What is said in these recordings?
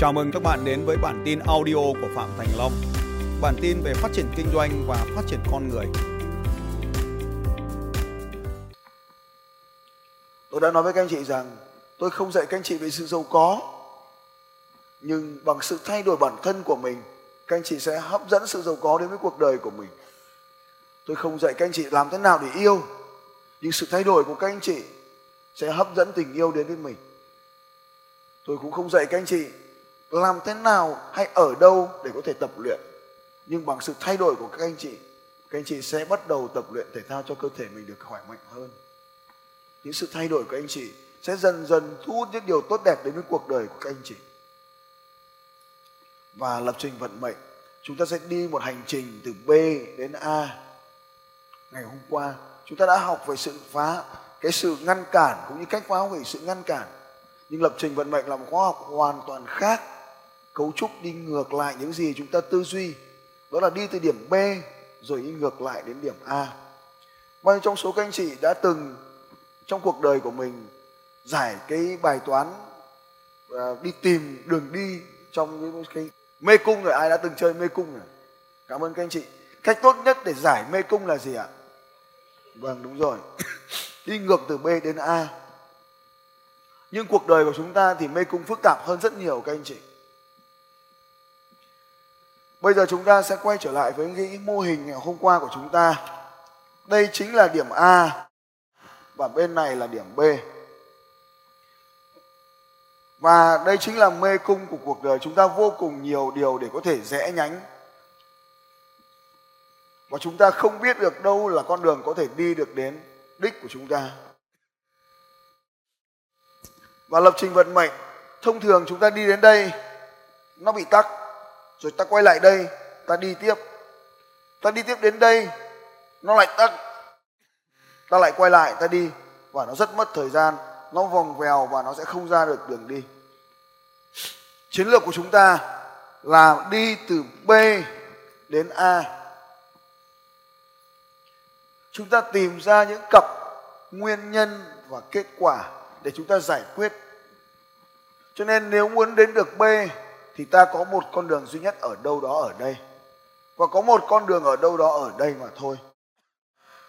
Chào mừng các bạn đến với bản tin audio của Phạm Thành Long. Bản tin về phát triển kinh doanh và phát triển con người. Tôi đã nói với các anh chị rằng tôi không dạy các anh chị về sự giàu có. Nhưng bằng sự thay đổi bản thân của mình, các anh chị sẽ hấp dẫn sự giàu có đến với cuộc đời của mình. Tôi không dạy các anh chị làm thế nào để yêu, nhưng sự thay đổi của các anh chị sẽ hấp dẫn tình yêu đến với mình. Tôi cũng không dạy các anh chị làm thế nào hay ở đâu để có thể tập luyện. Nhưng bằng sự thay đổi của các anh chị, các anh chị sẽ bắt đầu tập luyện thể thao cho cơ thể mình được khỏe mạnh hơn. Những sự thay đổi của anh chị sẽ dần dần thu hút những điều tốt đẹp đến với cuộc đời của các anh chị. Và lập trình vận mệnh, chúng ta sẽ đi một hành trình từ B đến A. Ngày hôm qua, chúng ta đã học về sự phá, cái sự ngăn cản cũng như cách phá hủy sự ngăn cản. Nhưng lập trình vận mệnh là một khoa học hoàn toàn khác cấu trúc đi ngược lại những gì chúng ta tư duy. Đó là đi từ điểm B rồi đi ngược lại đến điểm A. Bao nhiêu trong số các anh chị đã từng trong cuộc đời của mình giải cái bài toán uh, đi tìm đường đi trong cái, cái mê cung rồi ai đã từng chơi mê cung rồi? Cảm ơn các anh chị. Cách tốt nhất để giải mê cung là gì ạ? Vâng đúng rồi. Đi ngược từ B đến A. Nhưng cuộc đời của chúng ta thì mê cung phức tạp hơn rất nhiều các anh chị. Bây giờ chúng ta sẽ quay trở lại với cái mô hình ngày hôm qua của chúng ta. Đây chính là điểm A và bên này là điểm B. Và đây chính là mê cung của cuộc đời chúng ta vô cùng nhiều điều để có thể rẽ nhánh. Và chúng ta không biết được đâu là con đường có thể đi được đến đích của chúng ta. Và lập trình vận mệnh, thông thường chúng ta đi đến đây, nó bị tắc rồi ta quay lại đây ta đi tiếp. Ta đi tiếp đến đây nó lại ta, ta lại quay lại ta đi và nó rất mất thời gian. Nó vòng vèo và nó sẽ không ra được đường đi. Chiến lược của chúng ta là đi từ b đến a. Chúng ta tìm ra những cặp nguyên nhân và kết quả để chúng ta giải quyết. Cho nên nếu muốn đến được b thì ta có một con đường duy nhất ở đâu đó ở đây. Và có một con đường ở đâu đó ở đây mà thôi.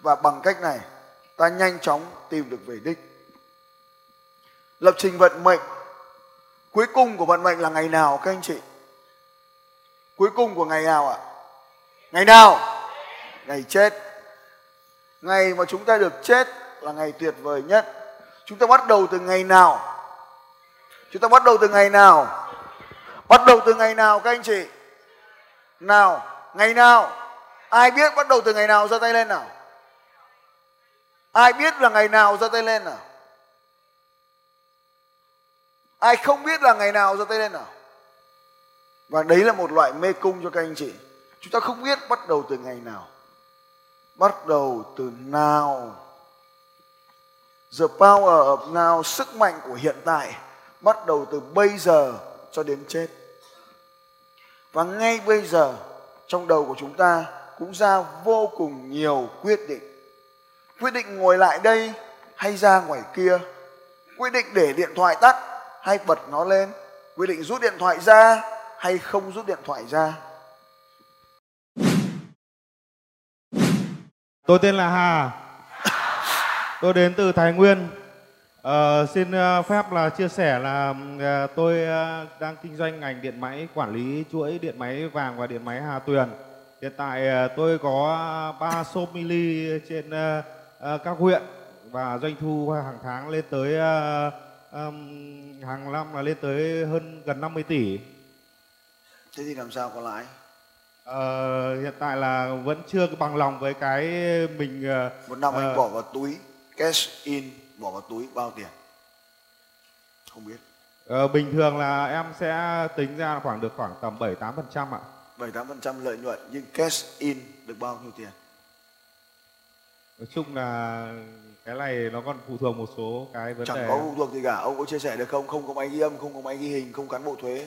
Và bằng cách này, ta nhanh chóng tìm được về đích. Lập trình vận mệnh. Cuối cùng của vận mệnh là ngày nào, các anh chị? Cuối cùng của ngày nào ạ? Ngày nào? Ngày chết. Ngày mà chúng ta được chết là ngày tuyệt vời nhất. Chúng ta bắt đầu từ ngày nào? Chúng ta bắt đầu từ ngày nào? Bắt đầu từ ngày nào các anh chị? Nào, ngày nào? Ai biết bắt đầu từ ngày nào ra tay lên nào? Ai biết là ngày nào ra tay lên nào? Ai không biết là ngày nào ra tay lên nào? Và đấy là một loại mê cung cho các anh chị. Chúng ta không biết bắt đầu từ ngày nào. Bắt đầu từ nào. The power of now, sức mạnh của hiện tại bắt đầu từ bây giờ cho đến chết. Và ngay bây giờ, trong đầu của chúng ta cũng ra vô cùng nhiều quyết định. Quyết định ngồi lại đây hay ra ngoài kia. Quyết định để điện thoại tắt hay bật nó lên. Quyết định rút điện thoại ra hay không rút điện thoại ra. Tôi tên là hà. Tôi đến từ thái nguyên. Ờ, xin uh, phép là chia sẻ là uh, tôi đang kinh doanh ngành điện máy quản lý chuỗi điện máy vàng và điện máy Hà Tuyền. Hiện tại tôi có 3 shop mini trên các huyện và doanh thu hàng tháng lên tới hàng năm là lên tới hơn gần 50 tỷ. Thế thì làm sao có lãi? Ờ, hiện tại là vẫn chưa bằng lòng với cái mình một năm uh, anh bỏ vào túi cash in bỏ vào túi bao tiền? Không biết. Ờ, bình thường là em sẽ tính ra khoảng được khoảng tầm 7 8 phần trăm ạ. 7 8 phần trăm lợi nhuận nhưng cash in được bao nhiêu tiền? Nói chung là cái này nó còn phụ thuộc một số cái vấn chẳng đề có phụ thuộc gì cả. Ông có chia sẻ được không? Không có máy ghi âm không có máy ghi hình không cán bộ thuế.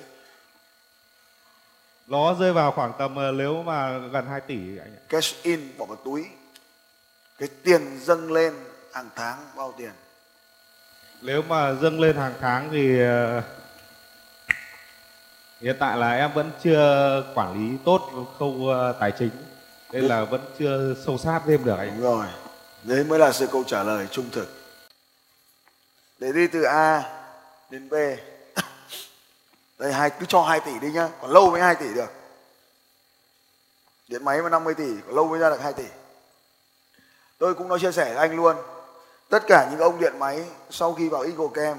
Nó rơi vào khoảng tầm ờ, nếu mà gần 2 tỷ anh ạ. cash in bỏ vào túi. Cái tiền dâng lên hàng tháng bao tiền? Nếu mà dâng lên hàng tháng thì ờ, Hiện tại là em vẫn chưa quản lý tốt khâu ờ, tài chính nên là vẫn chưa sâu sát thêm được anh. đúng rồi. Đấy mới là sự câu trả lời trung thực. Để đi từ A đến B. Đây hai cứ cho 2 tỷ đi nhá. Còn lâu mới 2 tỷ được. Điện máy mà 50 tỷ còn lâu mới ra được 2 tỷ. Tôi cũng nói chia sẻ với anh luôn tất cả những ông điện máy sau khi vào Eagle Cam,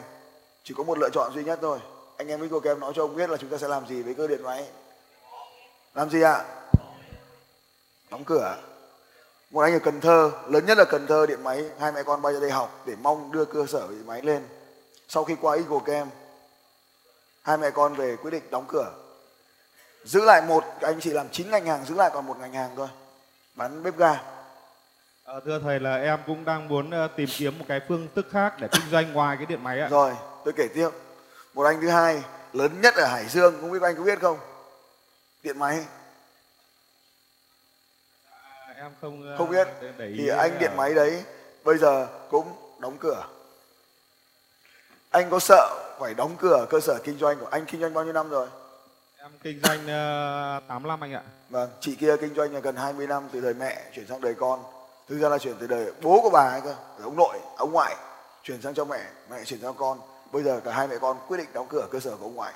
chỉ có một lựa chọn duy nhất thôi. Anh em Eagle Cam nói cho ông biết là chúng ta sẽ làm gì với cơ điện máy. Làm gì ạ? Đóng cửa. Một anh ở Cần Thơ, lớn nhất là Cần Thơ, điện máy, hai mẹ con bay ra đây học để mong đưa cơ sở điện máy lên. Sau khi qua Eagle Cam, hai mẹ con về quyết định đóng cửa. Giữ lại một, anh chị làm chín ngành hàng, giữ lại còn một ngành hàng thôi. Bán bếp ga. Ờ, thưa thầy là em cũng đang muốn ờ, tìm kiếm một cái phương thức khác để kinh doanh ngoài cái điện máy ạ. rồi tôi kể tiếp. Một anh thứ hai lớn nhất ở Hải Dương không biết anh có biết không? Điện máy. À, Em không ờ, không biết. để- để thì anh điện máy đấy bây giờ cũng đóng cửa. Anh có sợ phải đóng cửa cơ sở kinh doanh của anh kinh doanh bao nhiêu năm rồi? Em kinh doanh uh, 8 năm anh ạ. vâng chị kia kinh doanh là gần 20 năm từ đời mẹ chuyển sang đời con thực ra là chuyển từ đời bố của bà ấy cơ từ ông nội ông ngoại chuyển sang cho mẹ mẹ chuyển sang con. Bây giờ cả hai mẹ con quyết định đóng cửa cơ sở của ông ngoại.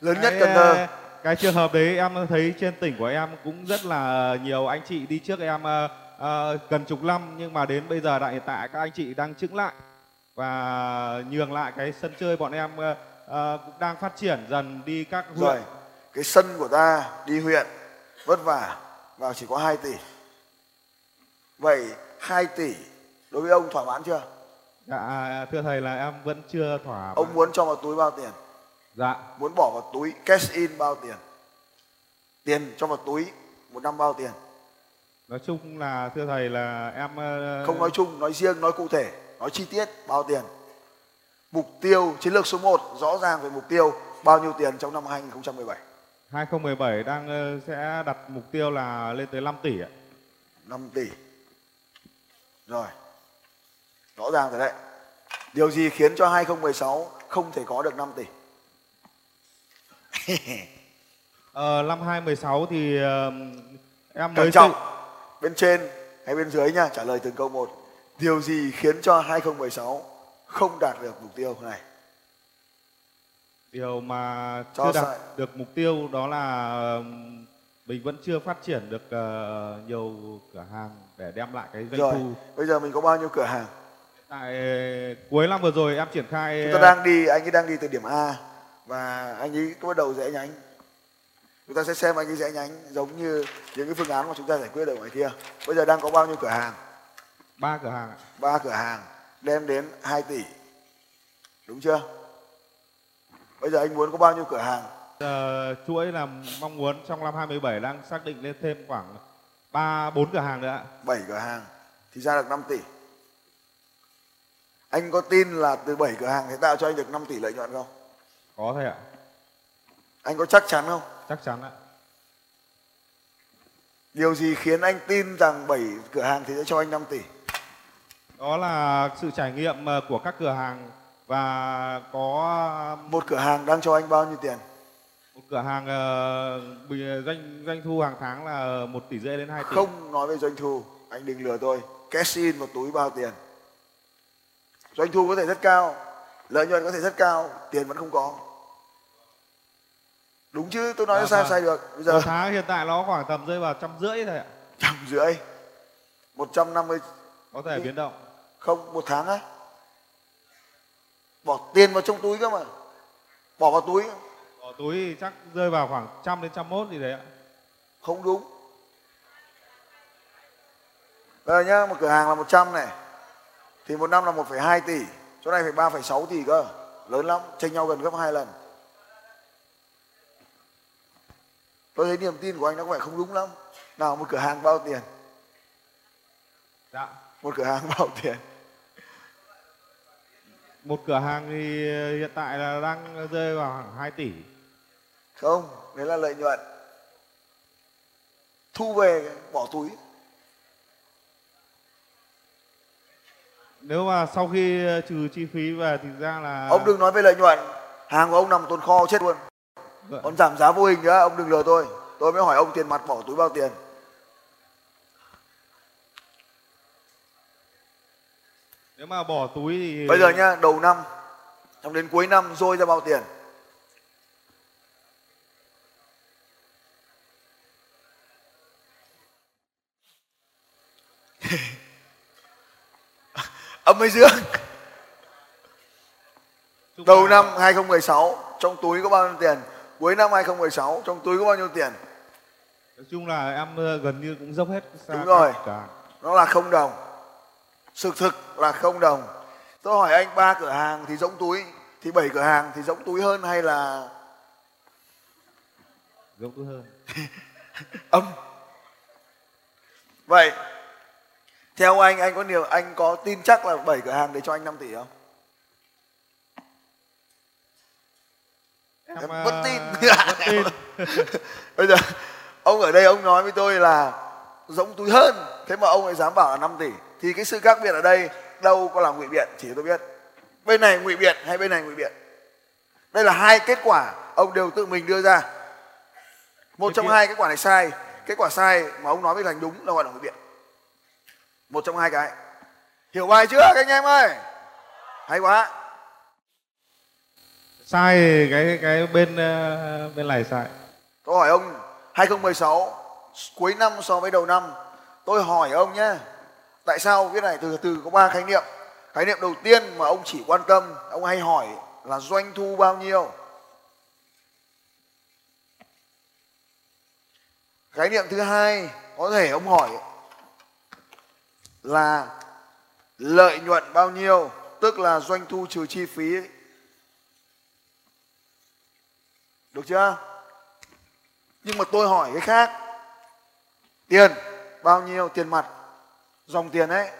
Lớn nhất Cái, Cần ờ, Thơ Cái trường hợp đấy em thấy trên tỉnh của em cũng rất là nhiều anh chị đi trước em ờ, ờ, gần chục năm nhưng mà đến bây giờ đại hiện tại các anh chị đang chững lại và nhường lại cái sân chơi bọn em ờ, ờ, cũng đang phát triển dần đi các huyện. rồi cái sân của ta đi huyện vất vả và chỉ có 2 tỷ vậy 2 tỷ đối với ông thỏa mãn chưa? Dạ thưa thầy là em vẫn chưa thỏa ông muốn cho vào túi bao tiền? Dạ. Muốn bỏ vào túi cash in bao tiền? Tiền cho vào túi một năm bao tiền? Nói chung là thưa thầy là em ờ, không nói chung nói riêng nói cụ thể nói chi tiết bao tiền. Mục tiêu chiến lược số 1 rõ ràng về mục tiêu bao nhiêu tiền trong năm 2017 2017 đang ờ, sẽ đặt mục tiêu là lên tới 5 tỷ ạ. 5 tỷ rồi. Rõ ràng rồi đấy. Điều gì khiến cho 2016 không thể có được 5 tỷ? Ờ, năm 2016 thì ờ, em mới cẩn trọng. xây- bên trên hay bên dưới nha trả lời từng câu một. Điều gì khiến cho 2016 không đạt được mục tiêu này? Điều mà Cho chưa đạt sai. được mục tiêu đó là mình vẫn chưa phát triển được ờ, nhiều cửa hàng để đem lại cái doanh rồi thu. bây giờ mình có bao nhiêu cửa hàng? Tại cuối năm vừa rồi em triển khai chúng ta đang đi anh ấy đang đi từ điểm A và anh ấy có bắt đầu rẽ nhánh. Chúng ta sẽ xem anh ấy rẽ nhánh giống như những cái phương án mà chúng ta giải quyết ở ngoài kia. Bây giờ đang có bao nhiêu cửa hàng? Ba cửa hàng ạ. ba cửa hàng đem đến 2 tỷ. Đúng chưa? Bây giờ anh muốn có bao nhiêu cửa hàng Ờ, chuỗi là mong muốn trong năm 2017 đang xác định lên thêm khoảng 3 4 cửa hàng nữa ạ. 7 cửa hàng thì ra được 5 tỷ anh có tin là từ 7 cửa hàng sẽ tạo cho anh được 5 tỷ lợi nhuận không Có thôi ạ. anh có chắc chắn không Chắc chắn ạ. điều gì khiến anh tin rằng 7 cửa hàng thì sẽ cho anh 5 tỷ Đó là sự trải nghiệm ờ, của các cửa hàng và có một cửa hàng đang cho anh bao nhiêu tiền một cửa hàng bị- doanh doanh thu hàng tháng là 1 tỷ rưỡi đến 2 tỷ. không nói về doanh thu anh đừng lừa tôi. Cash in một túi bao tiền? Doanh thu có thể rất cao lợi nhuận có thể rất cao tiền vẫn không có. Đúng chứ? Tôi nói À, sai vâng. sai được. Bây Một giờ tháng hiện tại nó khoảng tầm rơi vào trăm rưỡi thôi ạ. trăm rưỡi? Một trăm năm mươi Có thể biến động. không một tháng á. Bỏ tiền vào trong túi cơ mà. Bỏ vào túi Ở túi chắc rơi vào khoảng trăm đến trăm mốt gì đấy ạ. không đúng. Giờ nhá một cửa hàng là 100 này. Thì một năm là 1,2 tỷ. Chỗ này phải 3,6 tỷ cơ. Lớn lắm chênh nhau gần gấp hai lần. Tôi thấy niềm tin của anh nó có vẻ không đúng lắm. Nào một cửa hàng bao tiền? Dạ. một cửa hàng bao tiền? Một cửa hàng thì hiện tại là đang rơi vào khoảng 2 tỷ. Không đấy là lợi nhuận. Thu về bỏ túi. Nếu mà sau khi trừ chi phí về thì ra là ông đừng nói về lợi nhuận. Hàng của ông nằm tồn kho chết luôn. Vâng. còn giảm giá vô hình nữa ông đừng lừa tôi. Tôi mới hỏi ông tiền mặt bỏ túi bao tiền. Nếu mà bỏ túi thì bây giờ nhá đầu năm xong đến cuối năm dôi ra bao tiền âm hay dương? Đầu năm 2016 trong túi có bao nhiêu tiền? Cuối năm 2016 trong túi có bao nhiêu tiền? Nói chung là em ờ, gần như cũng dốc hết Đúng rồi. hàng. nó là không đồng. Sự thực là không đồng. Tôi hỏi anh ba cửa hàng thì giống túi thì bảy cửa hàng thì giống túi hơn hay là dốc túi hơn. Âm. Vậy theo anh anh có nhiều anh có tin chắc là bảy cửa hàng để cho anh 5 tỷ không? Em Em ờ, vẫn tin. vẫn tin. Bây giờ ông ở đây ông nói với tôi là giống túi hơn thế mà ông lại dám bảo là 5 tỷ. Thì cái sự khác biệt ở đây đâu có là ngụy biện chỉ tôi biết. Bên này ngụy biện hay bên này ngụy biện? Đây là hai kết quả ông đều tự mình đưa ra. Một trong kia- hai kết quả này sai. Kết quả sai mà ông nói với thành đúng là gọi là ngụy biện một trong hai cái hiểu bài chưa các anh em ơi hay quá sai cái cái bên ờ, bên này sai Tôi hỏi ông 2016 cuối năm so với đầu năm. Tôi hỏi ông nhé. Tại sao cái này từ từ có ba khái niệm. Khái niệm đầu tiên mà ông chỉ quan tâm, ông hay hỏi là doanh thu bao nhiêu. Khái niệm thứ hai có thể ông hỏi là lợi nhuận bao nhiêu, tức là doanh thu trừ chi phí. Được chưa? nhưng mà tôi hỏi cái khác. Tiền bao nhiêu tiền mặt? Dòng tiền ấy.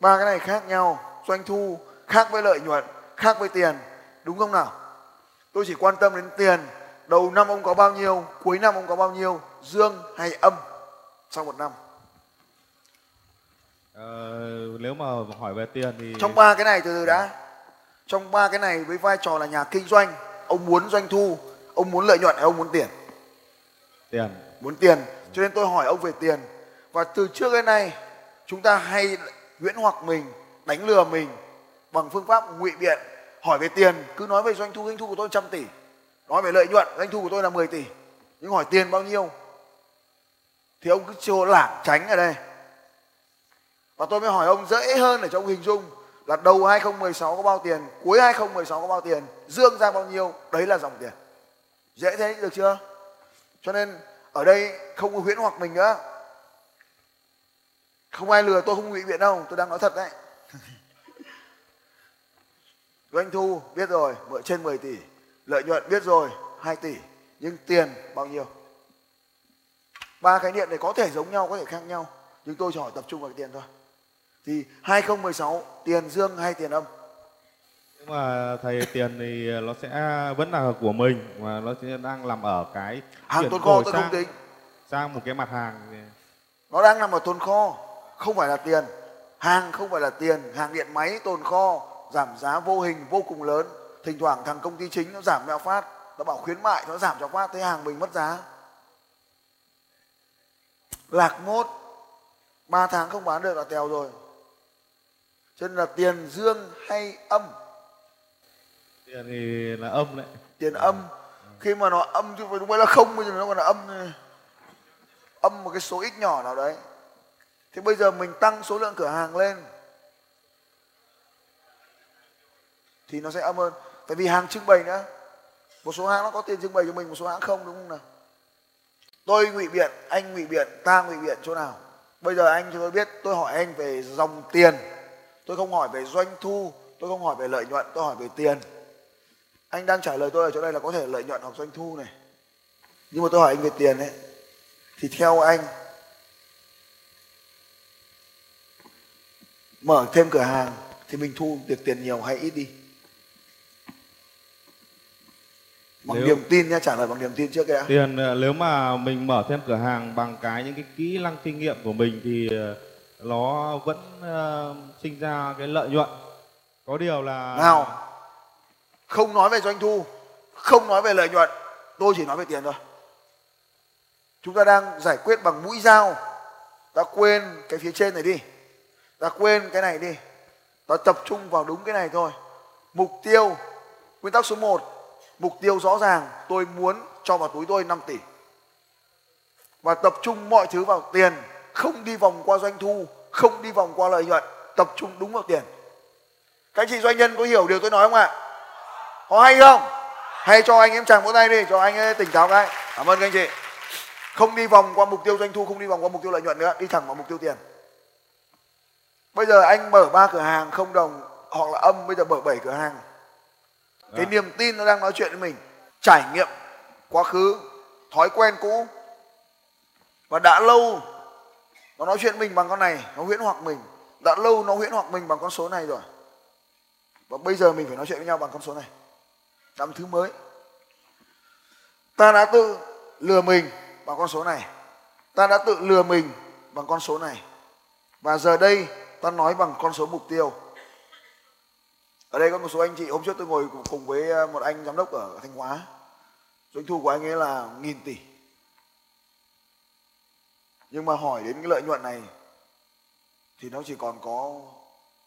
Ba cái này khác nhau. Doanh thu khác với lợi nhuận khác với tiền. Đúng không nào? Tôi chỉ quan tâm đến tiền. Đầu năm ông có bao nhiêu cuối năm ông có bao nhiêu? Dương hay âm? Sau một năm. Ờ, nếu mà hỏi về tiền thì trong ba cái này từ từ đã. Trong ba cái này với vai trò là nhà kinh doanh ông muốn doanh thu ông muốn lợi nhuận hay ông muốn tiền? Tiền. Muốn tiền. Cho nên tôi hỏi ông về tiền. Và từ trước đến nay chúng ta hay huyễn hoặc mình đánh lừa mình bằng phương pháp ngụy biện hỏi về tiền cứ nói về doanh thu doanh thu của tôi trăm tỷ. Nói về lợi nhuận doanh thu của tôi là 10 tỷ. Nhưng hỏi tiền bao nhiêu? Thì ông cứ trô lảng tránh ở đây và tôi mới hỏi ông dễ hơn để cho ông hình dung là đầu 2016 có bao tiền, cuối 2016 có bao tiền, dương ra bao nhiêu, đấy là dòng tiền. Dễ thế được chưa? Cho nên ở đây không có huyễn hoặc mình nữa. Không ai lừa tôi không ngụy biện đâu, tôi đang nói thật đấy. Doanh thu biết rồi, mượn trên 10 tỷ, lợi nhuận biết rồi 2 tỷ, nhưng tiền bao nhiêu? Ba khái niệm này có thể giống nhau, có thể khác nhau, nhưng tôi chỉ hỏi tập trung vào cái tiền thôi thì 2016 tiền dương hay tiền âm? Nhưng mà thầy tiền thì nó sẽ vẫn là của mình mà nó sẽ đang nằm ở cái hàng tồn kho tôi không sang tính. sang một cái mặt hàng nó đang nằm ở tồn kho không phải là tiền. Hàng không phải là tiền hàng điện máy tồn kho giảm giá vô hình vô cùng lớn. Thỉnh thoảng thằng công ty chính nó giảm mẹo phát nó bảo khuyến mại nó giảm cho phát thế hàng mình mất giá. Lạc mốt ba tháng không bán được là tèo rồi cho nên là tiền dương hay âm? Tiền thì là âm đấy. Tiền âm. Khi mà nó âm chứ không phải là không bây giờ nó còn là âm. Âm một cái số ít nhỏ nào đấy. Thế bây giờ mình tăng số lượng cửa hàng lên. Thì nó sẽ âm hơn. Tại vì hàng trưng bày nữa. Một số hãng nó có tiền trưng bày cho mình một số hãng không đúng không nào? Tôi ngụy biện anh ngụy biện ta ngụy biện chỗ nào? Bây giờ anh cho tôi biết tôi hỏi anh về dòng tiền tôi không hỏi về doanh thu tôi không hỏi về lợi nhuận tôi hỏi về tiền. Anh đang trả lời tôi ở chỗ đây là có thể lợi nhuận hoặc doanh thu này. Nhưng mà tôi hỏi anh về tiền ấy thì theo anh mở thêm cửa hàng thì mình thu được tiền nhiều hay ít đi? Bằng Nếu- niềm tin nha trả lời bằng niềm tin trước đã. Tiền ờ, nếu mà mình mở thêm cửa hàng bằng cái những cái kỹ năng kinh nghiệm của mình thì ờ, nó vẫn uh, sinh ra cái lợi nhuận. Có điều là nào không nói về doanh thu không nói về lợi nhuận tôi chỉ nói về tiền thôi. Chúng ta đang giải quyết bằng mũi dao. Ta quên cái phía trên này đi. Ta quên cái này đi. Ta tập trung vào đúng cái này thôi. Mục tiêu nguyên tắc số 1 mục tiêu rõ ràng tôi muốn cho vào túi tôi 5 tỷ. Và tập trung mọi thứ vào tiền không đi vòng qua doanh thu không đi vòng qua lợi nhuận tập trung đúng vào tiền. Các anh chị doanh nhân có hiểu điều tôi nói không ạ? Có hay không? Hay cho anh em chàng vỗ tay đi cho anh ấy tỉnh táo cái. Cảm ơn các anh chị. Không đi vòng qua mục tiêu doanh thu không đi vòng qua mục tiêu lợi nhuận nữa đi thẳng vào mục tiêu tiền. Bây giờ anh mở ba cửa hàng không đồng hoặc là âm bây giờ mở bảy cửa hàng. Cái niềm tin nó đang nói chuyện với mình. Trải nghiệm quá khứ thói quen cũ. Và đã lâu nó nói chuyện mình bằng con này, nó huyễn hoặc mình. Đã lâu nó huyễn hoặc mình bằng con số này rồi. Và bây giờ mình phải nói chuyện với nhau bằng con số này. Làm thứ mới. Ta đã tự lừa mình bằng con số này. Ta đã tự lừa mình bằng con số này. Và giờ đây, ta nói bằng con số mục tiêu. Ở đây có một số anh chị, hôm trước tôi ngồi cùng với ờ, một anh giám đốc ở thanh hóa. Doanh thu của anh ấy là nghìn tỷ nhưng mà hỏi đến cái lợi nhuận này, thì nó chỉ còn có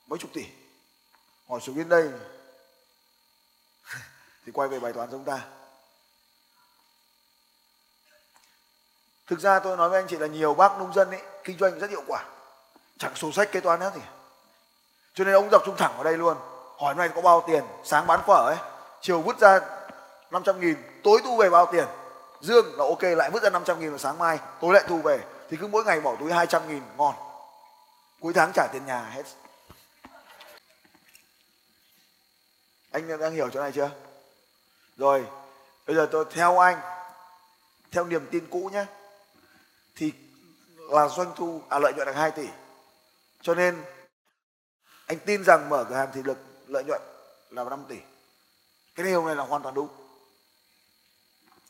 mấy chục tỷ. Hỏi xuống đến đây, thì quay về bài toán chúng ta. Thực ra tôi nói với anh chị là nhiều bác nông dân ấy, kinh doanh rất hiệu quả. Chẳng sổ sách kế toán hết gì. Cho nên ông tập trung thẳng vào đây luôn. Hỏi hôm nay có bao tiền, sáng bán phở ấy. Chiều vứt ra 500 nghìn, tối thu về bao tiền. Dương là ok, lại vứt ra 500 nghìn vào sáng mai, tối lại thu về thì cứ mỗi ngày bỏ túi 200 nghìn ngon. Cuối tháng trả tiền nhà hết. Anh đang hiểu chỗ này chưa? Rồi, bây giờ tôi theo anh, theo niềm tin cũ nhé. Thì là doanh thu à lợi nhuận được 2 tỷ. Cho nên, anh tin rằng mở cửa hàng thì được lợi nhuận là 5 tỷ. Cái điều này là hoàn toàn đúng.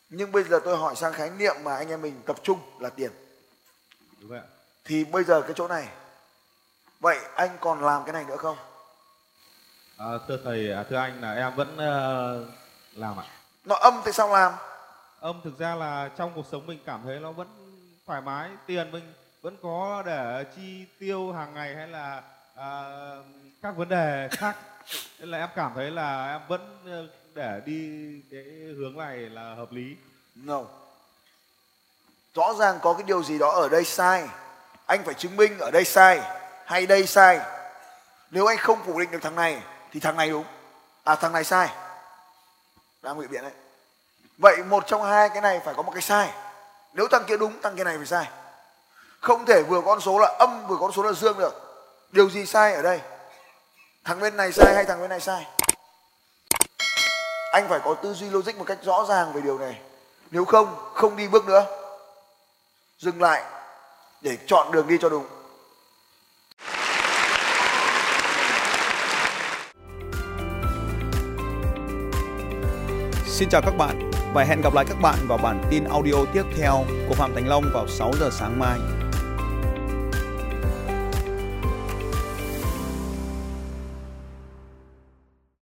Nhưng bây giờ tôi hỏi sang khái niệm mà anh em mình tập trung là tiền đúng vậy. thì bây giờ cái chỗ này vậy anh còn làm cái này nữa không? À, thưa thầy à, thưa anh là em vẫn uh, làm ạ. Nó âm thì sao làm? Âm thực ra là trong cuộc sống mình cảm thấy nó vẫn thoải mái tiền mình vẫn có để chi tiêu hàng ngày hay là à, các vấn đề khác. Nên là em cảm thấy là em vẫn ờ, để đi cái hướng này là hợp lý. No rõ ràng có cái điều gì đó ở đây sai. Anh phải chứng minh ở đây sai, hay đây sai. Nếu anh không phủ định được thằng này, thì thằng này đúng. À thằng này sai. Đang ngụy biện đấy. Vậy một trong hai cái này phải có một cái sai. Nếu thằng kia đúng, thằng kia này phải sai. Không thể vừa con số là âm, vừa con số là dương được. Điều gì sai ở đây? Thằng bên này sai hay thằng bên này sai? Anh phải có tư duy logic một cách rõ ràng về điều này. Nếu không không đi bước nữa dừng lại để chọn đường đi cho đúng Xin chào các bạn và hẹn gặp lại các bạn vào bản tin audio tiếp theo của Phạm Thành Long vào 6 giờ sáng mai.